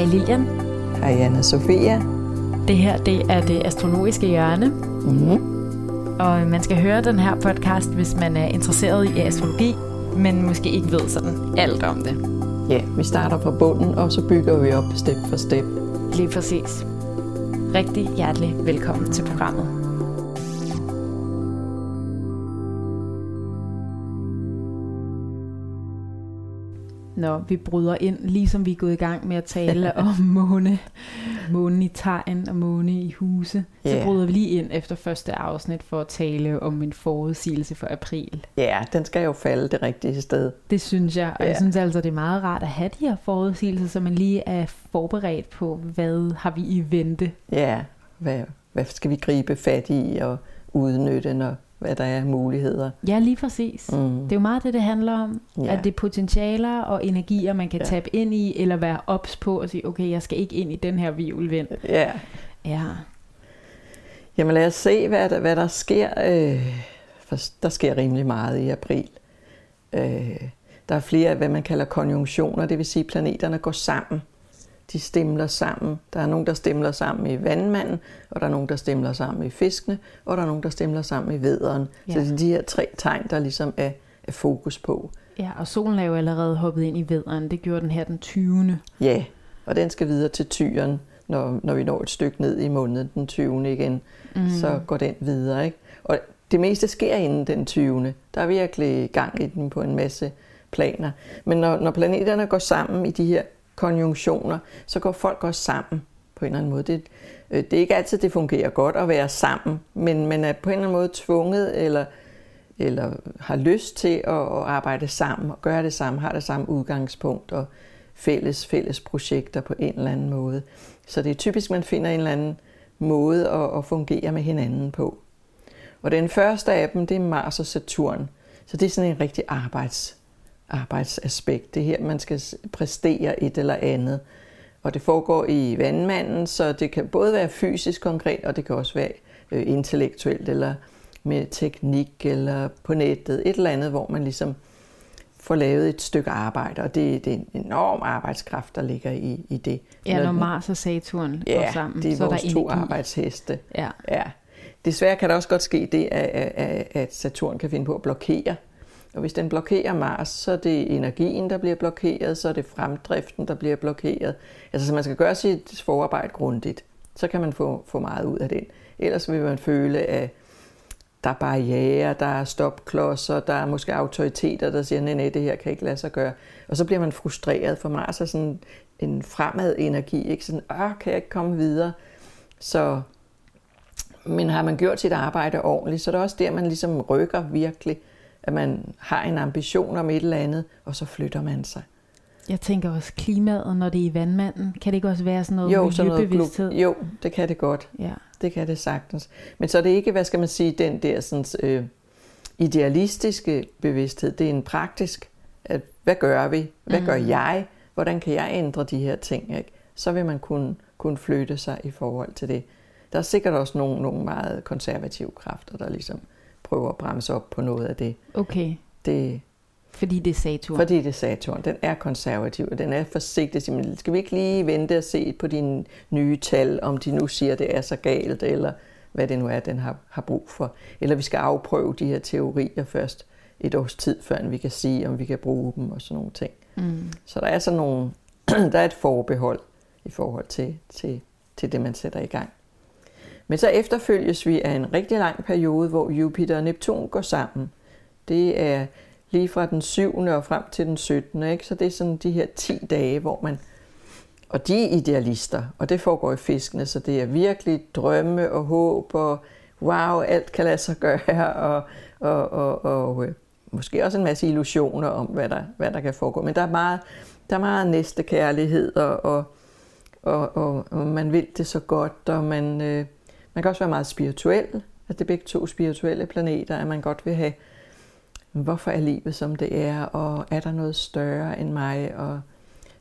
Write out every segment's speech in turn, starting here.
Hej Lilian. Hej Anna Sofia. Det her det er det astrologiske hjørne. Mm-hmm. Og man skal høre den her podcast, hvis man er interesseret i astrologi, men måske ikke ved sådan alt om det. Ja, vi starter fra bunden, og så bygger vi op step for step. Lige præcis. Rigtig hjertelig velkommen til programmet. Når vi bryder ind, ligesom vi er gået i gang med at tale om måne, månen i tegn og måne i huse, yeah. så bryder vi lige ind efter første afsnit for at tale om en forudsigelse for april. Ja, yeah, den skal jo falde det rigtige sted. Det synes jeg, og yeah. jeg synes altså, det er meget rart at have de her forudsigelser, så man lige er forberedt på, hvad har vi i vente. Ja, yeah. hvad, hvad skal vi gribe fat i og udnytte, når hvad der er muligheder. Ja, lige præcis. Mm. Det er jo meget det, det handler om. Ja. At det er potentialer og energier, man kan ja. tabe ind i, eller være ops på og sige, okay, jeg skal ikke ind i den her vivlvind. Ja. Ja. Jamen lad os se, hvad der, hvad der sker. Øh, for der sker rimelig meget i april. Øh, der er flere, hvad man kalder konjunktioner, det vil sige, at planeterne går sammen de stemler sammen. Der er nogen, der stemler sammen i vandmanden, og der er nogen, der stemler sammen i fiskene, og der er nogen, der stemler sammen i vederen. Ja. Så det er de her tre tegn, der ligesom er, er fokus på. Ja, og solen er jo allerede hoppet ind i vederen. Det gjorde den her den 20. Ja, og den skal videre til tyren, når, når vi når et stykke ned i måneden den 20. igen. Mm. Så går den videre, ikke? Og det meste sker inden den 20. Der er virkelig gang i den på en masse planer. Men når, når planeterne går sammen i de her konjunktioner, så går folk også sammen på en eller anden måde. Det, øh, det er ikke altid, det fungerer godt at være sammen, men man er på en eller anden måde tvunget eller, eller har lyst til at, at arbejde sammen og gøre det samme, har det samme udgangspunkt og fælles, fælles projekter på en eller anden måde. Så det er typisk, man finder en eller anden måde at, at fungere med hinanden på. Og den første af dem, det er Mars og Saturn. Så det er sådan en rigtig arbejds arbejdsaspekt. Det her, man skal præstere et eller andet. Og det foregår i vandmanden, så det kan både være fysisk konkret, og det kan også være øh, intellektuelt, eller med teknik, eller på nettet. Et eller andet, hvor man ligesom får lavet et stykke arbejde, og det, det er en enorm arbejdskraft, der ligger i, i det. Ja, når Mars og Saturn ja, går sammen, det er så vores er der to energi. arbejdsheste. Ja. ja. Desværre kan der også godt ske det, at, at Saturn kan finde på at blokere og hvis den blokerer Mars, så er det energien, der bliver blokeret, så er det fremdriften, der bliver blokeret. Altså, så man skal gøre sit forarbejde grundigt. Så kan man få, få meget ud af den. Ellers vil man føle, at der er barriere, der er stopklodser, der er måske autoriteter, der siger, nej, nej, det her kan ikke lade sig gøre. Og så bliver man frustreret, for Mars er sådan en fremad energi, ikke sådan, åh, kan jeg ikke komme videre? Så, men har man gjort sit arbejde ordentligt, så er det også der, man ligesom rykker virkelig at man har en ambition om et eller andet, og så flytter man sig. Jeg tænker også klimaet, når det er i vandmanden. Kan det ikke også være sådan noget jo, miljøbevidsthed? Noget jo, det kan det godt. Ja. Det kan det sagtens. Men så er det ikke, hvad skal man sige, den der sådan, øh, idealistiske bevidsthed. Det er en praktisk, at hvad gør vi? Hvad mm. gør jeg? Hvordan kan jeg ændre de her ting? Ikke? Så vil man kunne, kunne flytte sig i forhold til det. Der er sikkert også nogle, nogle meget konservative kræfter, der ligesom prøver at bremse op på noget af det. Okay. Det, fordi det er Saturn? Fordi det er Saturn. Den er konservativ, og den er forsigtig. Men skal vi ikke lige vente og se på dine nye tal, om de nu siger, at det er så galt, eller hvad det nu er, den har, har brug for. Eller vi skal afprøve de her teorier først et års tid, før vi kan sige, om vi kan bruge dem og sådan nogle ting. Mm. Så der er sådan nogle, der er et forbehold i forhold til, til, til det, man sætter i gang. Men så efterfølges vi af en rigtig lang periode, hvor Jupiter og Neptun går sammen. Det er lige fra den 7. og frem til den 17. Ikke? Så det er sådan de her 10 dage, hvor man... Og de er idealister, og det foregår i fiskene, så det er virkelig drømme og håb, og wow, alt kan lade sig gøre, og, og, og, og øh, måske også en masse illusioner om, hvad der, hvad der kan foregå. Men der er meget, der er meget næstekærlighed, og, og, og, og, og man vil det så godt, og man... Øh, man kan også være meget spirituel, at det er begge to spirituelle planeter, at man godt vil have, hvorfor er livet som det er, og er der noget større end mig, og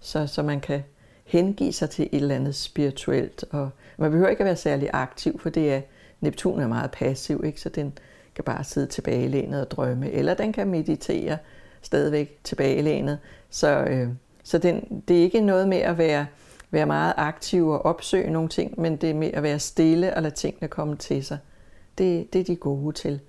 så, så man kan hengive sig til et eller andet spirituelt. Og man behøver ikke at være særlig aktiv, for det er, Neptun er meget passiv, ikke? så den kan bare sidde tilbagelænet og drømme, eller den kan meditere stadigvæk tilbagelænet. Så, øh, så den, det er ikke noget med at være være meget aktiv og opsøge nogle ting, men det med at være stille og lade tingene komme til sig, det, det er de gode til.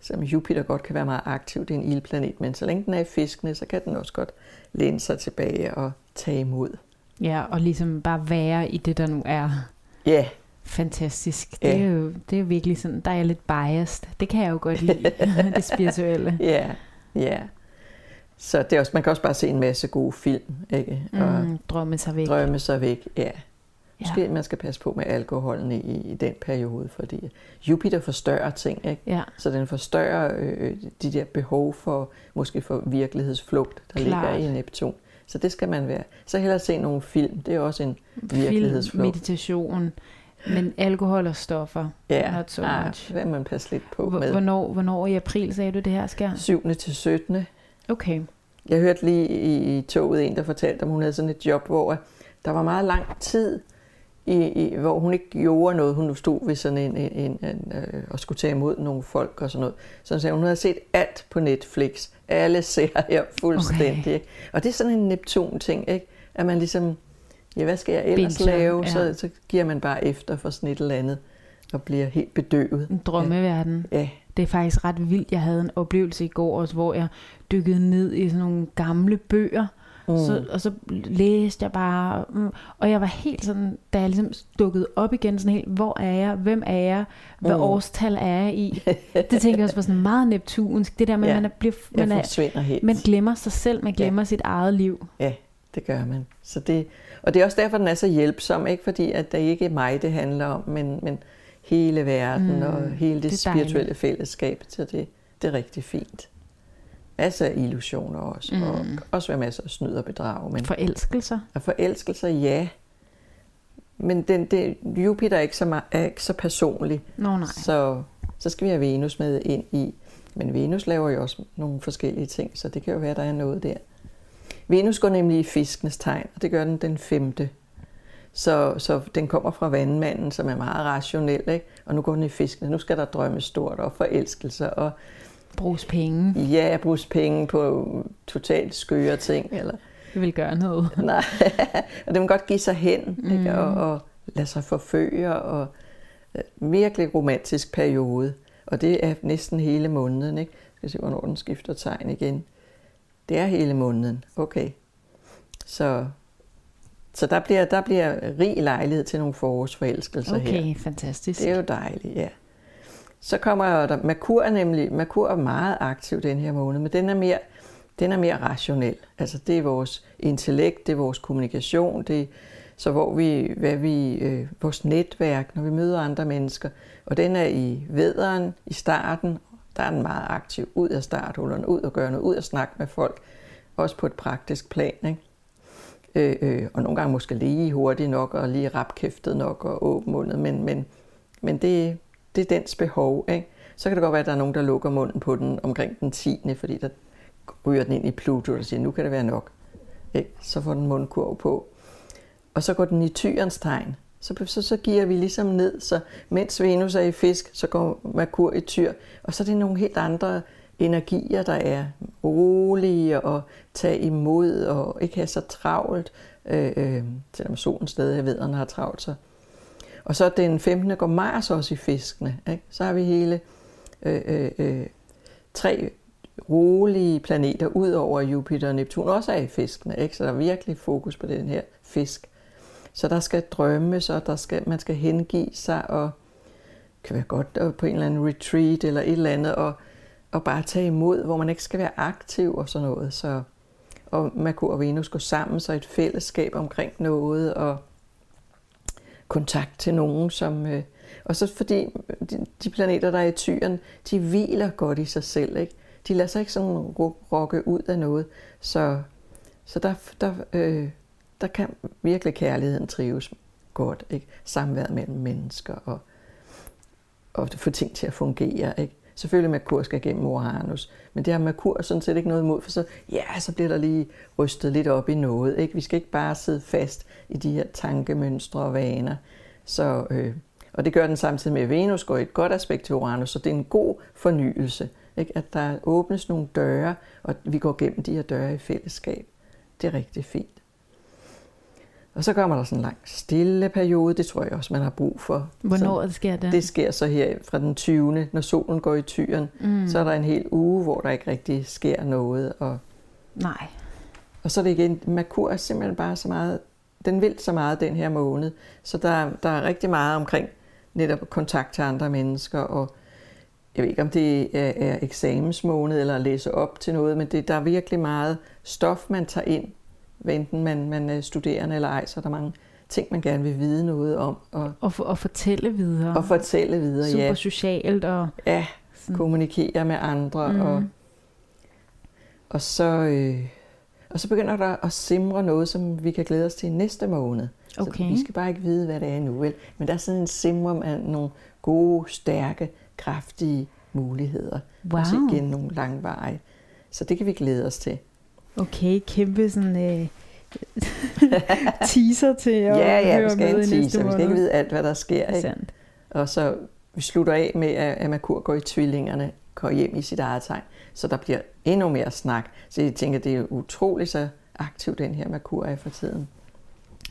Som Jupiter godt kan være meget aktiv, det er en ildplanet, men så længe den er i fiskene, så kan den også godt læne sig tilbage og tage imod. Ja, og ligesom bare være i det, der nu er. Ja. Fantastisk. Det, ja. er jo, det er jo virkelig sådan, der er jeg lidt biased. Det kan jeg jo godt lide, det spirituelle. Ja, ja. Så det er også, man kan også bare se en masse gode film, ikke? Og mm, drømme sig væk. Drømme sig væk, ja. Måske ja. man skal passe på med alkoholen i, i den periode, fordi Jupiter forstørrer ting, ikke? Ja. Så den forstørrer øh, de der behov for, måske for virkelighedsflugt, der Klart. ligger i Neptun. Så det skal man være. Så hellere se nogle film, det er også en virkelighedsflugt. Film, meditation, men alkohol og stoffer, ja, not so ah, much. det man passe lidt på med. Hvornår, hvornår i april sagde du, det her sker? 7. til 17. Okay. Jeg hørte lige i, toget en, der fortalte, om hun havde sådan et job, hvor der var meget lang tid, i, i, hvor hun ikke gjorde noget. Hun stod ved sådan en, en, en, en øh, og skulle tage imod nogle folk og sådan noget. Så hun sagde, hun havde set alt på Netflix. Alle ser her fuldstændig. Okay. Og det er sådan en Neptun-ting, ikke? At man ligesom, ja, hvad skal jeg ellers Binge, lave? Ja. Så, så giver man bare efter for sådan et eller andet og bliver helt bedøvet. En drømmeverden. Ja. Det er faktisk ret vildt. Jeg havde en oplevelse i går også, hvor jeg dykkede ned i sådan nogle gamle bøger, Mm. Så, og så læste jeg bare, mm, og jeg var helt sådan, da jeg ligesom dukkede op igen, sådan helt, hvor er jeg, hvem er jeg, hvad mm. årstal er jeg i? Det tænker jeg også var sådan meget neptunsk, det der med, ja, man, er, bliver, man, er, helt. man glemmer sig selv, man glemmer ja. sit eget liv. Ja, det gør man. Så det, og det er også derfor, den er så hjælpsom, ikke fordi at det ikke er mig, det handler om, men, men hele verden mm, og hele det, det spirituelle dejligt. fællesskab, så det, det er rigtig fint masser af illusioner også, mm. og også være masser af snyd og bedrag. Men, forelskelser? Og forelskelser, ja. Men den, det, Jupiter er ikke, så, er ikke så personlig, Nå, nej. Så, så skal vi have Venus med ind i. Men Venus laver jo også nogle forskellige ting, så det kan jo være, der er noget der. Venus går nemlig i fiskenes tegn, og det gør den den femte. Så, så den kommer fra vandmanden, som er meget rationel, ikke? og nu går den i fiskene. Nu skal der drømme stort og forelskelser og Bruges penge. Ja, bruges penge på totalt skøre ting. Eller... Det vil gøre noget. Nej, og det må godt give sig hen mm. ikke? Og, og lade sig forføre. Og uh, virkelig romantisk periode. Og det er næsten hele måneden. Ikke? Jeg skal se, hvornår den skifter tegn igen. Det er hele måneden. Okay. Så, så der, bliver, der bliver rig lejlighed til nogle forårsforelskelser okay, her. Okay, fantastisk. Det er jo dejligt, ja. Så kommer der, Merkur er nemlig, Merkur er meget aktiv den her måned, men den er mere, den er mere rationel. Altså det er vores intellekt, det er vores kommunikation, det er, så hvor vi, hvad vi, øh, vores netværk, når vi møder andre mennesker. Og den er i vederen, i starten, der er den meget aktiv. Ud af starthullerne, ud og gøre noget, ud og snakke med folk. Også på et praktisk plan, ikke? Øh, øh, og nogle gange måske lige hurtigt nok, og lige rapkæftet nok og åbenmundet, men, men, men det, det er dens behov. Ikke? Så kan det godt være, at der er nogen, der lukker munden på den omkring den 10. fordi der ryger den ind i Pluto og siger, nu kan det være nok. Ikke? Så får den mundkurv på. Og så går den i tyrens tegn. Så, så, så giver vi ligesom ned, så mens Venus er i fisk, så går Merkur i tyr. Og så er det nogle helt andre energier, der er rolige og tage imod og ikke have så travlt. Øh, øh, selvom solen stadig ved, at har travlt, så og så den 15. går Mars også i fiskene. Ikke? Så har vi hele øh, øh, øh, tre rolige planeter ud over Jupiter og Neptun også er i fiskene. Ikke? Så der er virkelig fokus på den her fisk. Så der skal drømmes, og der skal, man skal hengive sig, og det kan være godt på en eller anden retreat eller et eller andet, og, og bare tage imod, hvor man ikke skal være aktiv og sådan noget. Så, og Merkur og Venus går sammen, så et fællesskab omkring noget, og kontakt til nogen, som... Øh, og så fordi de, de planeter, der er i tyren, de hviler godt i sig selv. Ikke? De lader sig ikke sådan rokke ud af noget. Så, så der, der, øh, der kan virkelig kærligheden trives godt. Ikke? Samværet mellem mennesker og, og få ting til at fungere. Ikke? Selvfølgelig Merkur skal gennem Uranus, men det har Merkur sådan set ikke noget imod, for så, ja, så bliver der lige rystet lidt op i noget. Ikke? Vi skal ikke bare sidde fast i de her tankemønstre og vaner. Så, øh, og det gør den samtidig med, at Venus går i et godt aspekt til Uranus, så det er en god fornyelse. Ikke? At der åbnes nogle døre, og vi går gennem de her døre i fællesskab. Det er rigtig fint. Og så kommer der sådan en lang stille periode, det tror jeg også, man har brug for. Hvornår så, sker det? Det sker så her fra den 20. Når solen går i tyren, mm. så er der en hel uge, hvor der ikke rigtig sker noget. Og, Nej. Og så er det igen, Merkur er simpelthen bare så meget, den vil så meget den her måned. Så der, der er rigtig meget omkring netop kontakt til andre mennesker, og jeg ved ikke, om det er, er eksamensmåned eller at læse op til noget, men det, der er virkelig meget stof, man tager ind enten man, man er studerende eller ej, så er der mange ting, man gerne vil vide noget om. Og, og, for, og fortælle videre. Og fortælle videre, Super ja. Super socialt. Og ja, sådan. kommunikere med andre. Mm. Og, og, så, øh, og så begynder der at simre noget, som vi kan glæde os til næste måned. Okay. Så vi skal bare ikke vide, hvad det er nu, vel? Men der er sådan en simre af nogle gode, stærke, kraftige muligheder. Wow. Og så igen nogle langvarige. Så det kan vi glæde os til. Okay, kæmpe sådan øh, teaser til at ja, ja, høre vi skal en teaser. Vi skal ikke vide alt, hvad der sker. Ikke? Sandt. Og så vi slutter af med, at Merkur går i tvillingerne, går hjem i sit eget tegn. Så der bliver endnu mere snak. Så jeg tænker, det er utroligt så aktiv, den her Merkur er for tiden.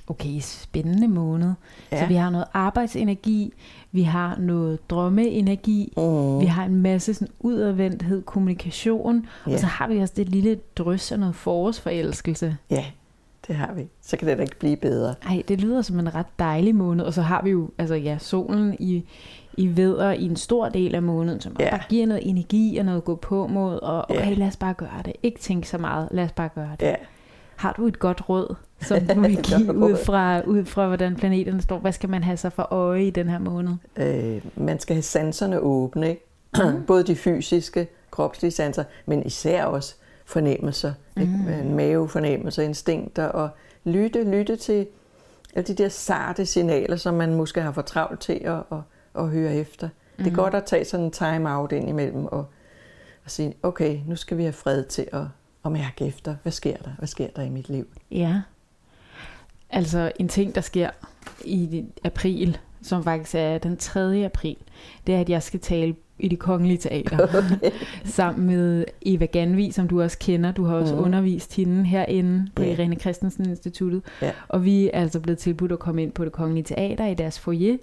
Okay, spændende måned. Ja. Så vi har noget arbejdsenergi, vi har noget drømmeenergi, mm. vi har en masse sådan udadvendthed, kommunikation, ja. og så har vi også det lille drys af noget forårsforelskelse. Ja, det har vi. Så kan det da ikke blive bedre. Ej, det lyder som en ret dejlig måned, og så har vi jo altså ja, solen i, i veder i en stor del af måneden, som ja. bare giver noget energi og noget at gå på mod, og okay, ja. lad os bare gøre det. Ikke tænke så meget, lad os bare gøre det. Ja. Har du et godt råd, som du vil give ud fra, ud fra, hvordan planeterne står? Hvad skal man have sig for øje i den her måned? Øh, man skal have sanserne åbne, ikke? Mm. Både de fysiske, kropslige sanser, men især også fornemmelser. Mm. Ikke? Mavefornemmelser, instinkter og lytte, lytte til alle de der sarte signaler, som man måske har for travlt til at, at, at høre efter. Mm. Det er godt at tage sådan en time-out ind imellem og, og sige, okay, nu skal vi have fred til at og mærke efter, hvad sker der? Hvad sker der i mit liv? Ja. Altså en ting, der sker i april, som faktisk er den 3. april, det er, at jeg skal tale i det kongelige teater okay. sammen med Eva Ganvi, som du også kender. Du har også mm. undervist hende herinde på yeah. Irene Christensen Instituttet. Yeah. Og vi er altså blevet tilbudt at komme ind på det kongelige teater i deres foyer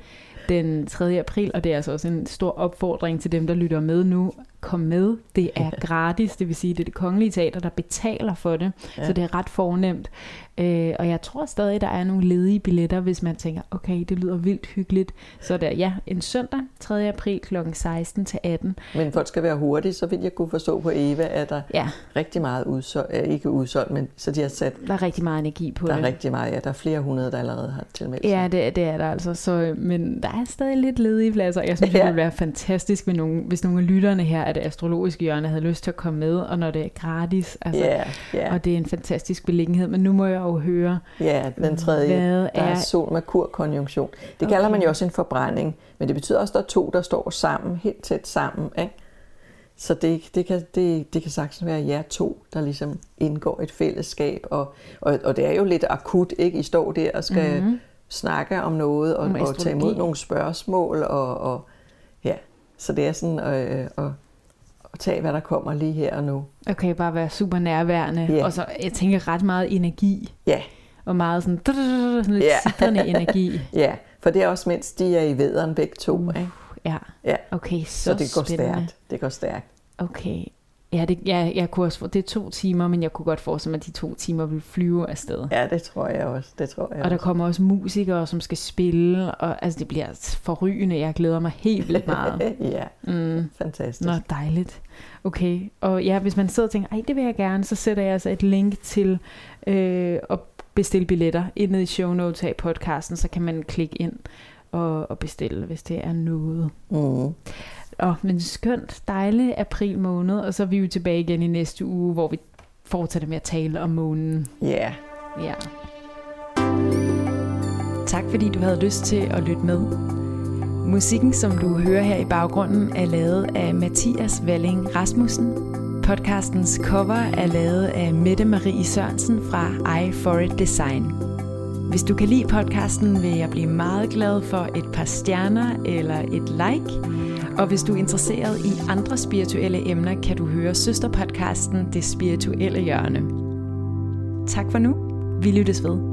den 3. april, og det er altså også en stor opfordring til dem, der lytter med nu. Kom med. Det er gratis, det vil sige, det er det kongelige teater, der betaler for det, ja. så det er ret fornemt. Øh, og jeg tror stadig, der er nogle ledige billetter, hvis man tænker, okay, det lyder vildt hyggeligt. Så der, ja, en søndag, 3. april kl. 16 til 18. Men folk skal være hurtige, så vil jeg kunne forstå på Eva, at der ja. rigtig meget udsolgt, ikke udsolgt, men så de har sat... Der er rigtig meget energi på der det. Der er rigtig meget, ja. Der er flere hundrede, der allerede har tilmeldt sig. Ja, det, det er der altså. Så, men der er stadig lidt ledige pladser. Jeg synes, ja. det ville være fantastisk, hvis nogle, hvis nogle af lytterne her af det astrologiske hjørne havde lyst til at komme med, og når det er gratis. Altså, yeah, yeah. Og det er en fantastisk beliggenhed. Men nu må jeg jo høre, Ja, den tredje, hvad der er, er sol Merkur konjunktion. Det okay. kalder man jo også en forbrænding, men det betyder også, at der er to, der står sammen, helt tæt sammen. Ikke? Så det, det, kan, det, det kan sagtens være jer to, der ligesom indgår et fællesskab, og, og, og det er jo lidt akut, ikke? I står der og skal mm-hmm. snakke om noget, og, og tage imod nogle spørgsmål, og, og ja, så det er sådan øh, at, at tage, hvad der kommer lige her og nu. Okay, bare være super nærværende, yeah. og så, jeg tænker, ret meget energi. Ja. Yeah. Og meget sådan, sådan lidt yeah. sidrende energi. Ja, for det er også, mens de er i vederen begge to, uh, ikke? Ja. ja, okay, så, så det går spændende. stærkt. Det går stærkt. Okay, Ja, det, ja, jeg kunne også, det er to timer, men jeg kunne godt forestille mig, at de to timer vil flyve afsted. Ja, det tror jeg også. Det tror jeg og der også. kommer også musikere, som skal spille, og altså, det bliver forrygende. Jeg glæder mig helt vildt meget. ja, mm. fantastisk. Nå, dejligt. Okay, og ja, hvis man sidder og tænker, ej, det vil jeg gerne, så sætter jeg altså et link til øh, at bestille billetter inde i show notes af podcasten, så kan man klikke ind og, og bestille, hvis det er noget. Mm. Og, men skønt, dejlig april måned, og så er vi jo tilbage igen i næste uge, hvor vi fortsætter med at tale om månen. Ja. Yeah. Ja. Tak fordi du havde lyst til at lytte med. Musikken, som du hører her i baggrunden, er lavet af Mathias Walling Rasmussen. Podcastens cover er lavet af Mette Marie Sørensen fra I For It Design. Hvis du kan lide podcasten, vil jeg blive meget glad for et par stjerner eller et like. Og hvis du er interesseret i andre spirituelle emner, kan du høre søsterpodcasten Det Spirituelle Hjørne. Tak for nu. Vi lyttes ved.